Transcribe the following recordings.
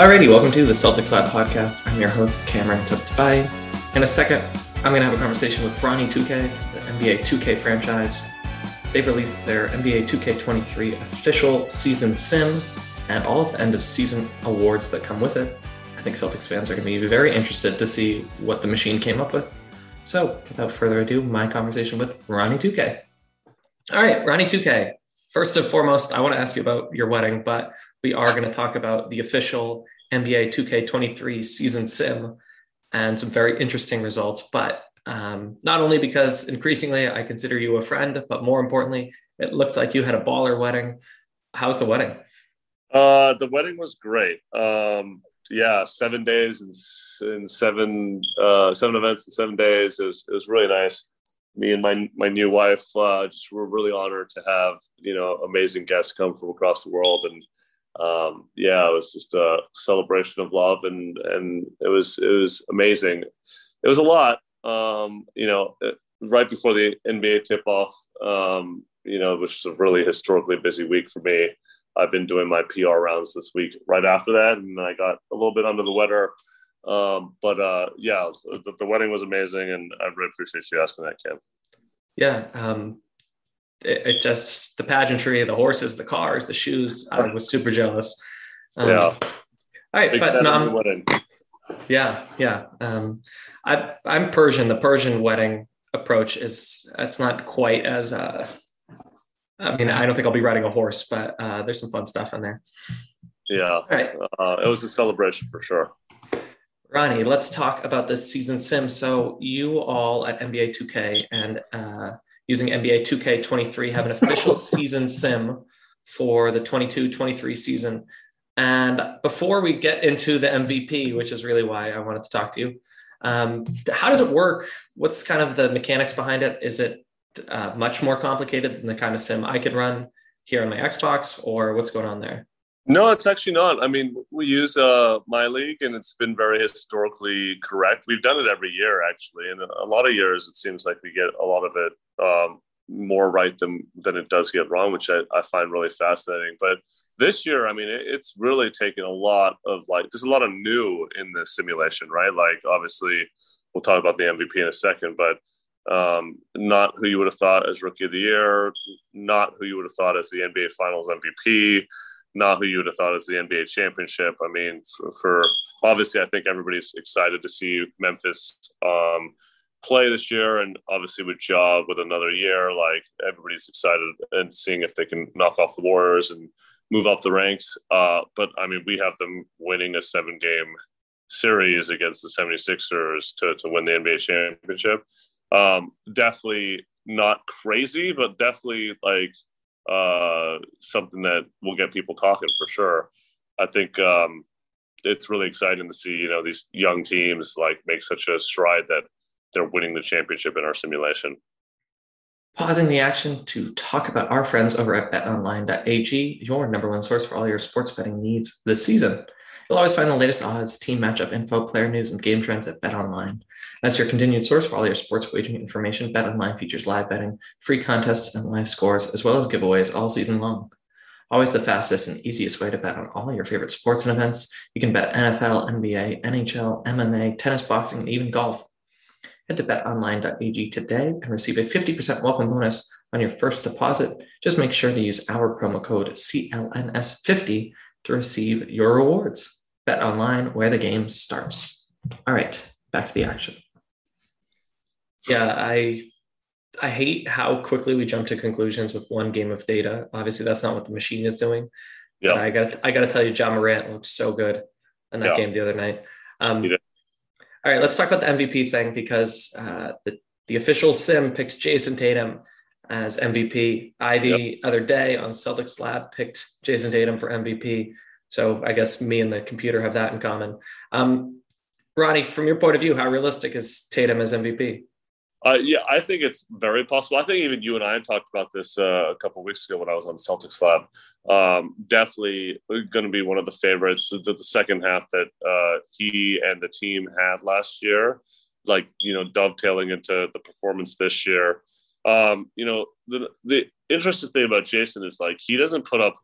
Alrighty, welcome to the Celtics Lab podcast. I'm your host, Cameron Tabatabaie. In a second, I'm going to have a conversation with Ronnie 2K, the NBA 2K franchise. They've released their NBA 2K23 official season sim and all of the end of season awards that come with it. I think Celtics fans are going to be very interested to see what the machine came up with. So, without further ado, my conversation with Ronnie 2K. All right, Ronnie 2K. First and foremost, I want to ask you about your wedding, but we are going to talk about the official NBA 2K23 season sim and some very interesting results. But um, not only because increasingly I consider you a friend, but more importantly, it looked like you had a baller wedding. How's the wedding? Uh, the wedding was great. Um, yeah, seven days and, and seven uh, seven events in seven days. It was it was really nice. Me and my my new wife uh, just were really honored to have you know amazing guests come from across the world and um, yeah, it was just a celebration of love, and and it was it was amazing. It was a lot, um, you know, right before the NBA tip off, um, you know, which was a really historically busy week for me. I've been doing my PR rounds this week right after that, and I got a little bit under the weather. Um, but uh, yeah, the, the, wedding was amazing, and I really appreciate you asking that, Kim. Yeah, um, it, it, just the pageantry, the horses, the cars, the shoes. I was super jealous. Um, yeah. All right, Big but um, yeah, yeah. Um, I, I'm Persian. The Persian wedding approach is it's not quite as. Uh, I mean, I don't think I'll be riding a horse, but uh, there's some fun stuff in there. Yeah, right. uh, it was a celebration for sure. Ronnie, let's talk about this season sim. So you all at NBA 2K and uh, using NBA 2K23 have an official season sim for the 22-23 season. And before we get into the MVP, which is really why I wanted to talk to you, um, how does it work? What's kind of the mechanics behind it? Is it uh, much more complicated than the kind of sim I could run here on my Xbox, or what's going on there? No, it's actually not. I mean, we use uh, MyLeague, and it's been very historically correct. We've done it every year, actually, and a lot of years it seems like we get a lot of it um, more right than than it does get wrong, which I, I find really fascinating. But this year, I mean, it, it's really taken a lot of like there's a lot of new in this simulation, right? Like obviously, we'll talk about the MVP in a second, but um, not who you would have thought as rookie of the year, not who you would have thought as the NBA Finals MVP not who you would have thought as the NBA championship. I mean, for, for obviously, I think everybody's excited to see Memphis um, play this year, and obviously with Ja with another year, like everybody's excited and seeing if they can knock off the Warriors and move up the ranks. Uh, but I mean, we have them winning a seven game series against the 76ers to, to win the NBA championship. Um, definitely not crazy, but definitely like uh, something that will get people talking for sure. I think um, it's really exciting to see you know these young teams like make such a stride that they're winning the championship in our simulation. Pausing the action to talk about our friends over at betonline.ag, your number one source for all your sports betting needs this season. You'll always find the latest odds, team matchup info, player news, and game trends at BetOnline. As your continued source for all your sports wagering information, BetOnline features live betting, free contests, and live scores, as well as giveaways all season long. Always the fastest and easiest way to bet on all your favorite sports and events. You can bet NFL, NBA, NHL, MMA, tennis, boxing, and even golf. Head to betonline.ag today and receive a 50% welcome bonus on your first deposit. Just make sure to use our promo code CLNS50 to receive your rewards. Bet online where the game starts. All right, back to the action. Yeah, I I hate how quickly we jump to conclusions with one game of data. Obviously, that's not what the machine is doing. Yeah, I got I got to tell you, Ja Morant looks so good in that yeah. game the other night. Um, all right, let's talk about the MVP thing because uh, the the official sim picked Jayson Tatum as MVP. I the yep. other day on Celtics Lab picked Jayson Tatum for MVP. So I guess me and the computer have that in common. Um, Ronnie, from your point of view, how realistic is Tatum as MVP? Uh, yeah, I think it's very possible. I think even you and I talked about this uh, a couple weeks ago when I was on Celtics Lab. Um, definitely going to be one of the favorites. The, the second half that uh, he and the team had last year, like you know, dovetailing into the performance this year. Um, you know, the the interesting thing about Jayson is like he doesn't put up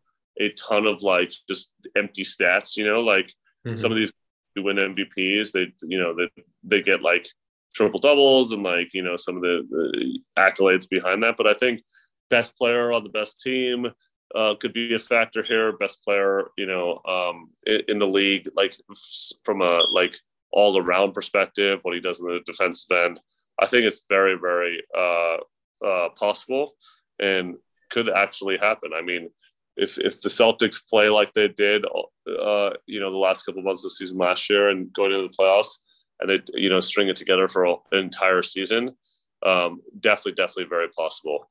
a ton of like just empty stats. You know, like mm-hmm. some of these who win MVPs, they you know they they get like triple doubles and like you know some of the, the, accolades behind that. But I think best player on the best team uh, could be a factor here. Best player, you know, um, in, the league, like from a like all around perspective, what he does in the defensive end, I think it's very very uh, uh, possible and could actually happen. I mean. If, if the Celtics play like they did, uh, you know, the last couple of months of the season last year and going into the playoffs, and they you know string it together for an entire season um, definitely definitely very possible.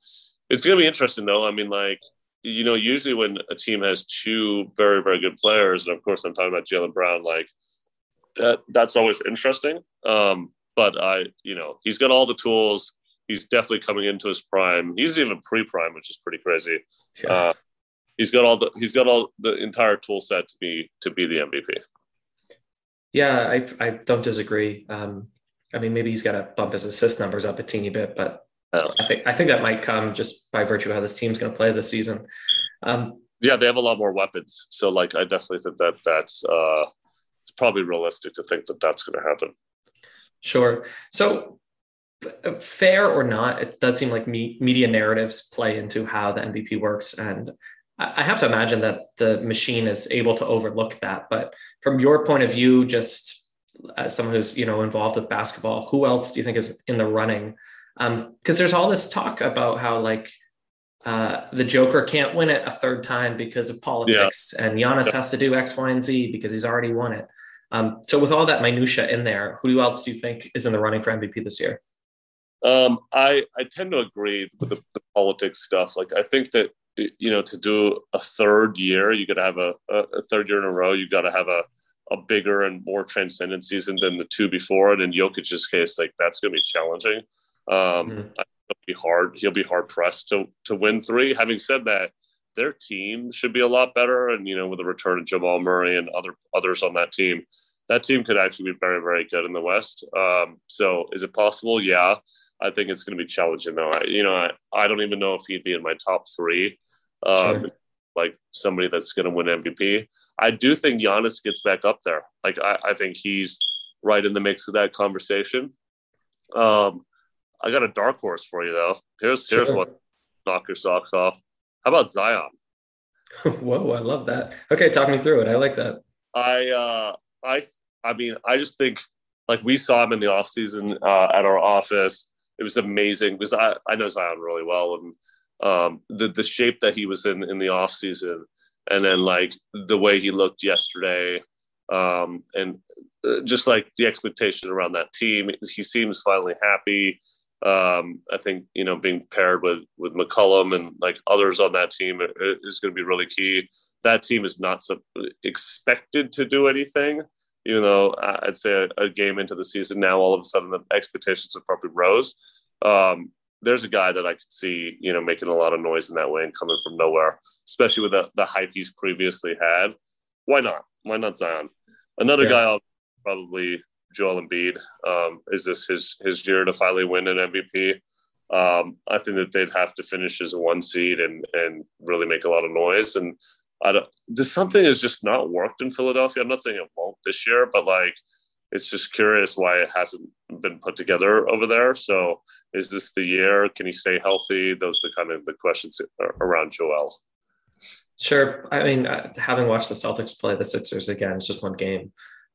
It's going to be interesting though. I mean like you know usually when a team has two very very good players and of course i'm talking about Jaylen Brown like that that's always interesting. Um, but i you know he's got all the tools. He's definitely coming into his prime. He's even pre-prime which is pretty crazy. Yeah. uh, he's got all the he's got all the entire tool set to be to be the mvp yeah, I I don't disagree. Um, I mean, maybe he's got to bump his assist numbers up a teeny bit, but oh. I think I think that might come just by virtue of how this team's going to play this season. Um, yeah, they have a lot more weapons, so like I definitely think that that's uh, it's probably realistic to think that that's going to happen. Sure. So fair or not, it does seem like me, media narratives play into how the MVP works, and I have to imagine that the machine is able to overlook that. But from your point of view, just as someone who's you know involved with basketball, who else do you think is in the running? Because um, there's all this talk about how like uh, the Joker can't win it a third time because of politics, yeah. and Giannis yeah. has to do X, Y, and Z because he's already won it. Um, so with all that minutia in there, who else do you think is in the running for MVP this year? Um, I I tend to agree with the, the politics stuff. Like I think that you know, to do a third year, you got to have a, a third year in a row. You got to have a, a bigger and more transcendent season than the two before. And in Jokic's case, like that's going to be challenging. Um, mm-hmm. It'll be hard. He'll be hard pressed to to win three. Having said that, their team should be a lot better. And you know, with the return of Jamal Murray and other others on that team, that team could actually be very very good in the West. Um, so, is it possible? Yeah. I think it's going to be challenging though. I, you know, I, I don't even know if he'd be in my top three um, sure. like somebody that's going to win MVP. I do think Giannis gets back up there. Like I, I think he's right in the mix of that conversation. Um, I got a dark horse for you though. Here's here's sure. what knock your socks off. How about Zion? Whoa, I love that. Okay, talk me through it. I like that. I uh I I mean, I just think like we saw him in the off season uh, at our office. It was amazing because I, I know Zion really well and um, the the shape that he was in in the off season, and then like the way he looked yesterday, um, and uh, just like the expectation around that team. He seems finally happy. Um, I think you know being paired with with McCollum and like others on that team is going to be really key. That team is not expected to do anything. You know, I'd say a, a, game into the season now, all of a sudden the expectations have probably rose. Um, there's a guy that I could see, you know, making a lot of noise in that way and coming from nowhere, especially with the, the hype he's previously had. Why not? Why not Zion? Another yeah. guy, probably Joel Embiid. Um, is this his his year to finally win an MVP? Um, I think that they'd have to finish as a one seed and and really make a lot of noise. And I don't, this something has just not worked in Philadelphia. I'm not saying it won't this year, but like it's just curious why it hasn't been put together over there. So is this the year? Can he stay healthy? Those are the kind of the questions around Joel. Sure. I mean, uh, having watched the Celtics play the Sixers again, it's just one game.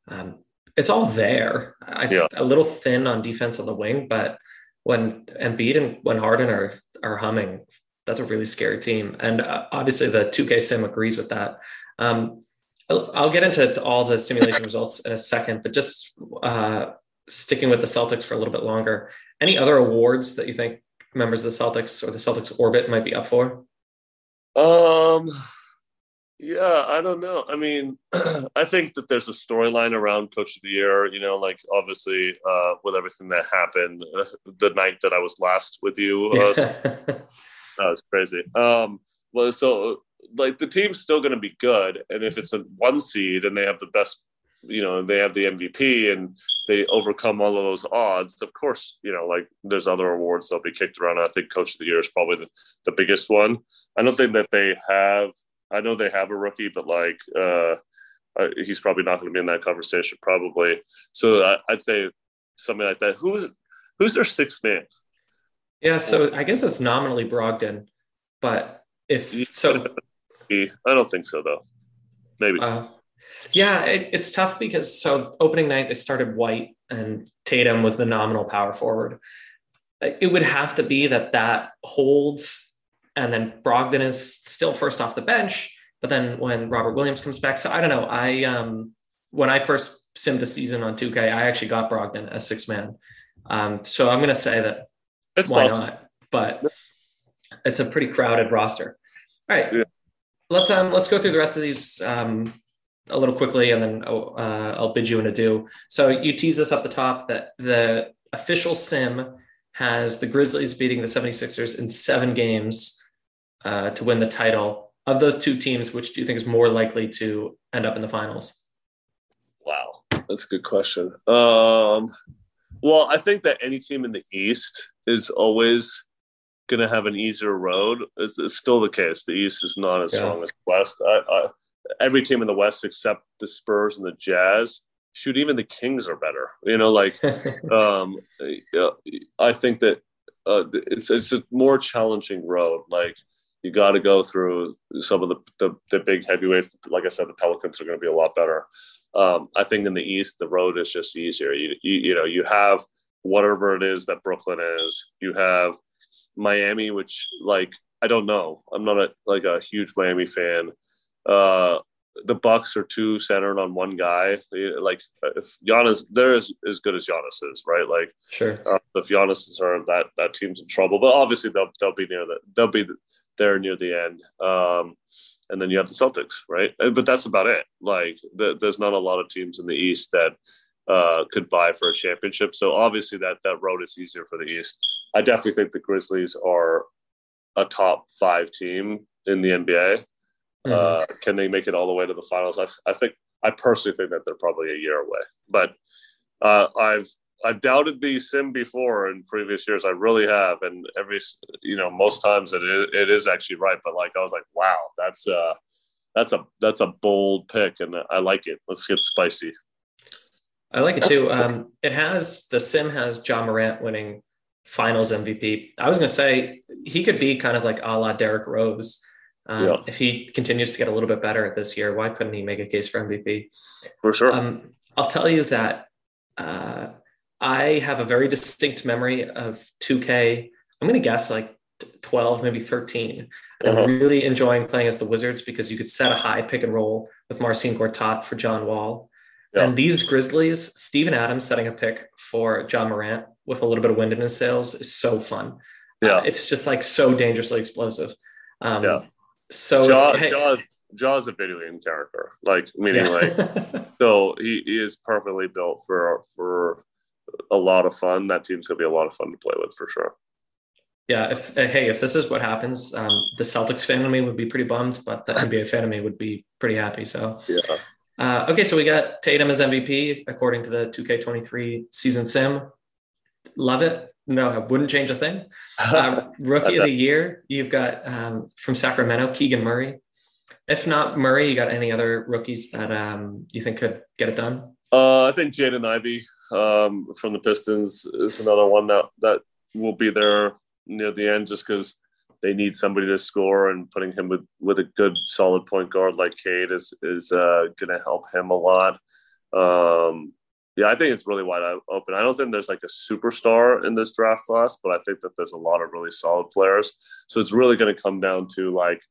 Um, it's all there. I, yeah. A little thin on defense on the wing, but when Embiid and when Harden are are humming, that's a really scary team. And uh, obviously, the 2K sim agrees with that. Um, I'll, I'll, get into all the simulation results in a second, but just uh, sticking with the Celtics for a little bit longer. Any other awards that you think members of the Celtics or the Celtics orbit might be up for? Um, yeah, I don't know. I mean, I think that there's a storyline around Coach of the Year. You know, like obviously uh, with everything that happened uh, the night that I was last with you, uh, that was crazy. Um, well, so like the team's still going to be good, and if it's a one seed and they have the best, you know, they have the MVP and they overcome all of those odds. Of course, you know, like there's other awards that'll be kicked around. I think Coach of the Year is probably the, the biggest one. I don't think that they have I know they have a rookie, but like uh, uh he's probably not going to be in that conversation, probably. So I, would say something like that. Who's who's their sixth man? Yeah, so I guess it's nominally Brogdon, but if so, I don't think so though. Maybe. Uh, yeah, it, it's tough because so opening night they started White and Tatum was the nominal power forward. It would have to be that that holds and then Brogdon is still first off the bench. But then when Robert Williams comes back, so I don't know. I um, when I first simmed a season on 2K, I actually got Brogdon as six man. Um, so I'm going to say that it's why not? But it's a pretty crowded roster. All right, yeah. Let's um let's go through the rest of these um a little quickly, and then oh, uh, I'll bid you an adieu. So you tease us up the top that the official sim has the Grizzlies beating the 76ers in seven games uh, to win the title. Of those two teams, which do you think is more likely to end up in the finals? Wow, that's a good question. Um, well, I think that any team in the East is always going to have an easier road. It's, it's, still the case. The East is not as yeah. strong as the West. I, I, every team in the West except the Spurs and the Jazz. Shoot, even the Kings are better. You know, like um, I think that uh, it's it's a more challenging road. Like you got to go through some of the, the, the big heavyweights. Like I said, the Pelicans are going to be a lot better. Um, I think in the East, the road is just easier. You, you, you know, you have whatever it is that Brooklyn is. You have Miami, which like I don't know. I'm not a like a huge Miami fan. Uh, the Bucks are too centered on one guy. Like if Giannis, they're as, as good as Giannis is, right? Like sure. Uh, if Giannis is hurt, that that team's in trouble. But obviously they'll they'll be near that. they'll be there near the end. Um, and then you have the Celtics, right? But that's about it. Like the, there's not a lot of teams in the East that uh, could vie for a championship. So obviously that that road is easier for the East. I definitely think the Grizzlies are a top five team in the NBA. Mm-hmm. Uh, can they make it all the way to the finals? I, I think I personally think that they're probably a year away. But uh, I've I've doubted the sim before in previous years. I really have, and every you know most times it is, it is actually right. But like I was like, wow, that's uh that's a that's a bold pick, and I like it. Let's get spicy. I like it too. Um, it has the sim has Ja Morant winning Finals MVP. I was gonna say he could be kind of like a la Derrick Rose. Um, yeah. If he continues to get a little bit better this year, why couldn't he make a case for MVP? For sure. Um, I'll tell you that uh, I have a very distinct memory of 2K. I'm going to guess like 12, maybe 13. And uh-huh. I'm really enjoying playing as the Wizards because you could set a high pick and roll with Marcin Gortat for John Wall. Yeah. And these Grizzlies, Steven Adams setting a pick for Ja Morant with a little bit of wind in his sails is so fun. Yeah. Uh, it's just like so dangerously explosive. Um, yeah. So, Ja, if, hey, Ja's, Ja's a video game character, like meaning yeah. like, so he, he is perfectly built for, for a lot of fun. That team's gonna be a lot of fun to play with for sure. Yeah. If uh, hey, if this is what happens, um, the Celtics fan of me would be pretty bummed, but the NBA fan of me would be pretty happy. So yeah. Uh, okay, so we got Tatum as MVP according to the 2K23 season sim. Love it. No, I wouldn't change a thing. Um, rookie of the year, you've got um, from Sacramento, Keegan Murray. If not Murray, you got any other rookies that um, you think could get it done? Uh, I think Jaden Ivey um, from the Pistons is another one that that will be there near the end, just because they need somebody to score, and putting him with, with a good solid point guard like Cade is is uh, going to help him a lot. Um, yeah, I think it's really wide open. I don't think there's like a superstar in this draft class, but I think that there's a lot of really solid players. So it's really going to come down to like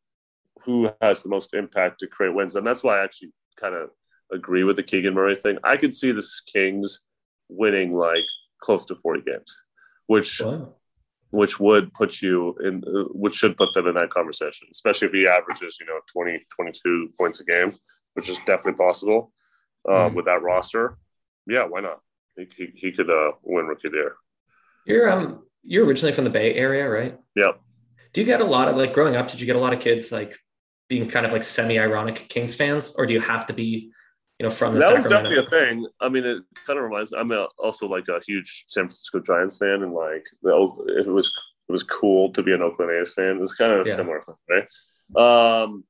who has the most impact to create wins, and that's why I actually kind of agree with the Keegan Murray thing. I could see the Kings winning like close to 40 games, which wow. Which would put you in which should put them in that conversation, especially if he averages, you know, 20, 22 points a game, which is definitely possible uh, mm. with that roster. Yeah, why not? He, he, he could uh, win rookie of the year. You're um you're originally from the Bay Area, right? Yep. Do you get a lot of like growing up? Did you get a lot of kids like being kind of like semi-ironic Kings fans, or do you have to be you know, from the that was definitely a thing. I mean, it kind of reminds. I'm a, also like a huge San Francisco Giants fan, and like the, if it was it was cool to be an Oakland A's fan. It's kind of yeah. similar, right? Um,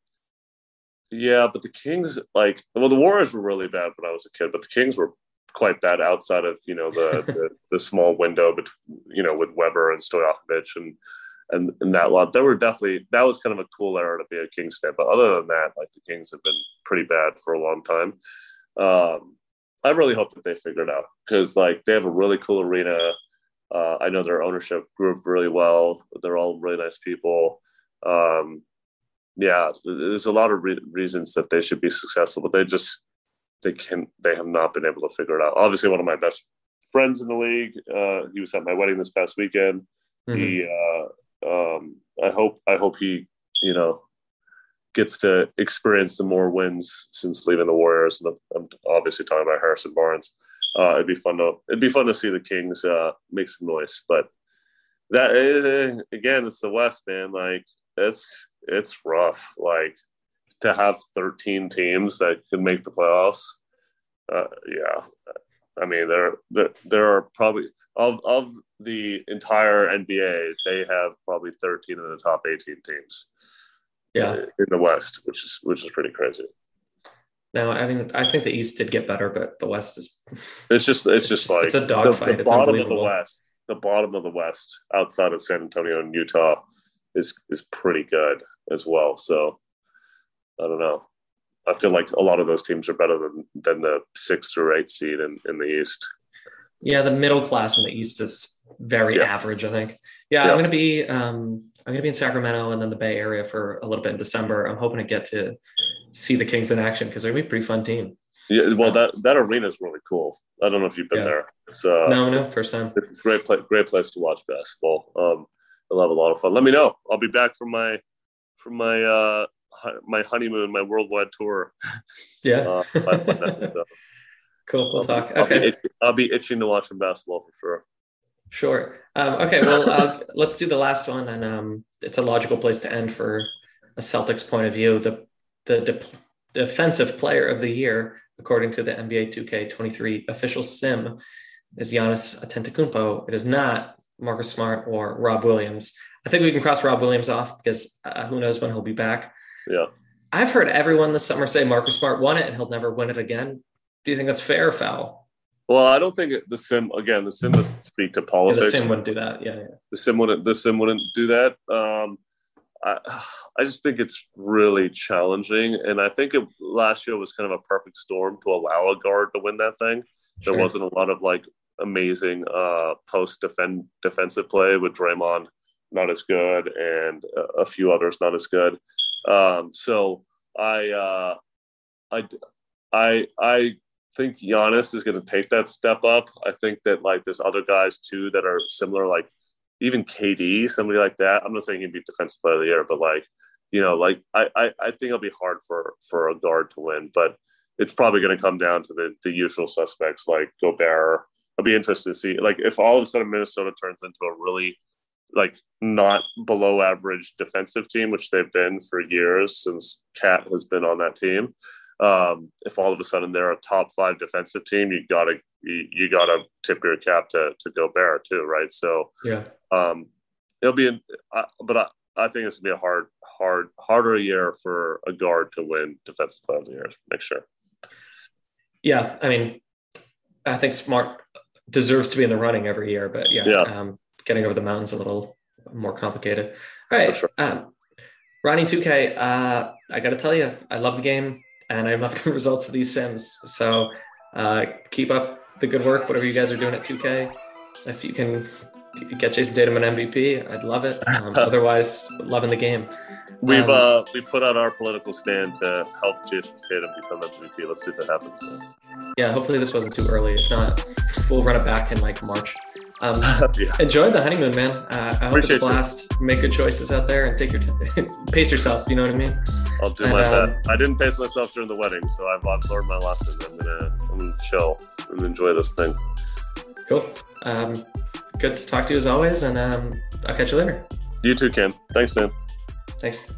yeah, but the Kings, like, well, the Warriors were really bad when I was a kid, but the Kings were quite bad outside of you know the the, the, small window between you know with Webber and Stojakovic and and, and that lot. There were definitely that was kind of a cool era to be a Kings fan. But other than that, like the Kings have been pretty bad for a long time. Um, I really hope that they figure it out because like they have a really cool arena. Uh, I know their ownership group really well. They're all really nice people. Um, yeah, there's a lot of re- reasons that they should be successful, but they just they can they have not been able to figure it out. Obviously, one of my best friends in the league. Uh, he was at my wedding this past weekend. Mm-hmm. He uh, um, I hope I hope he you know gets to experience some more wins since leaving the Warriors. And I'm obviously talking about Harrison Barnes. Uh, it'd be fun to it'd be fun to see the Kings uh, make some noise. But that uh, again, it's the West, man. Like it's it's rough. Like to have 13 teams that could make the playoffs. Uh, yeah, I mean there there there are probably of of the entire NBA, they have probably 13 of the top 18 teams. Yeah, in the West, which is which is pretty crazy. Now, I mean, I think the East did get better, but the West is. It's just, it's, it's just, like it's a dogfight. The, the bottom of the West, the bottom of the West, outside of San Antonio and Utah, is is pretty good as well. So, I don't know. I feel like a lot of those teams are better than than the sixth or eighth seed in, in the East. Yeah, the middle class in the East is very yeah. average, I think. Yeah, yeah. I'm gonna be um, I'm gonna be in Sacramento and then the Bay Area for a little bit in December. I'm hoping to get to see the Kings in action because they're gonna be a pretty fun team. Yeah, well, that that arena is really cool. I don't know if you've been yeah. there. It's uh, no, no, first time. It's a great place, great place to watch basketball. Um, I'll have a lot of fun. Let me know. I'll be back from my from my uh my honeymoon, my worldwide tour. Yeah. uh, Cool. We'll talk. I'll okay. Be, I'll be itching to watch some basketball for sure. Sure. Um, okay. Well, uh, let's do the last one, and um, it's a logical place to end for a Celtics point of view. The the de- defensive player of the year, according to the NBA 2K23 official sim, is Giannis Antetokounmpo. It is not Marcus Smart or Rob Williams. I think we can cross Rob Williams off because uh, who knows when he'll be back. Yeah. I've heard everyone this summer say Marcus Smart won it and he'll never win it again. Do you think that's fair or foul? Well, I don't think the sim again. The sim doesn't speak to politics. Yeah, the sim wouldn't do that. Yeah, yeah. The sim wouldn't. The sim wouldn't do that. Um, I, I just think it's really challenging, and I think it, last year was kind of a perfect storm to allow a guard to win that thing. There sure. wasn't a lot of like amazing uh, post defend defensive play with Draymond not as good and a, a few others not as good. Um, so I, uh, I, I, I think Giannis is going to take that step up. I think that like there's other guys too that are similar, like even KD, somebody like that. I'm not saying he'd be defensive player of the year, but like, you know, like I, I, I think it'll be hard for for a guard to win, but it's probably going to come down to the the usual suspects like Gobert. I'll be interested to see like if all of a sudden Minnesota turns into a really like not below average defensive team, which they've been for years since KAT has been on that team um, if all of a sudden they're a top five defensive team, you gotta you, you gotta tip your cap to to Gobert too, right? So yeah, um, it'll be, an, uh, but I, I think it's gonna be a hard, hard, harder year for a guard to win defensive player of the year next sure. Yeah, I mean, I think Smart deserves to be in the running every year, but yeah, Yeah. Um, getting over the mountain's a little more complicated. All right, sure. um, Ronnie 2K. Uh, I got to tell you, I love the game and I love the results of these sims. So uh, keep up the good work, whatever you guys are doing at 2K. If you can get Jayson Tatum an MVP, I'd love it. Um, otherwise, loving the game. We've Um, uh we put out our political stand to help Jayson Tatum become MVP. Let's see if it happens. Yeah, hopefully this wasn't too early. If not, we'll run it back in like March. Um, yeah. enjoy the honeymoon, man. Uh, I hope Appreciate it's a blast. Make good choices out there and take your t- pace yourself. You know what I mean? I'll do my um, best. I didn't pace myself during the wedding, so I've learned my lesson. I'm gonna I'm gonna chill and enjoy this thing. Cool. Um, good to talk to you as always, and um, I'll catch you later. You too, Cam. Thanks, man. Thanks.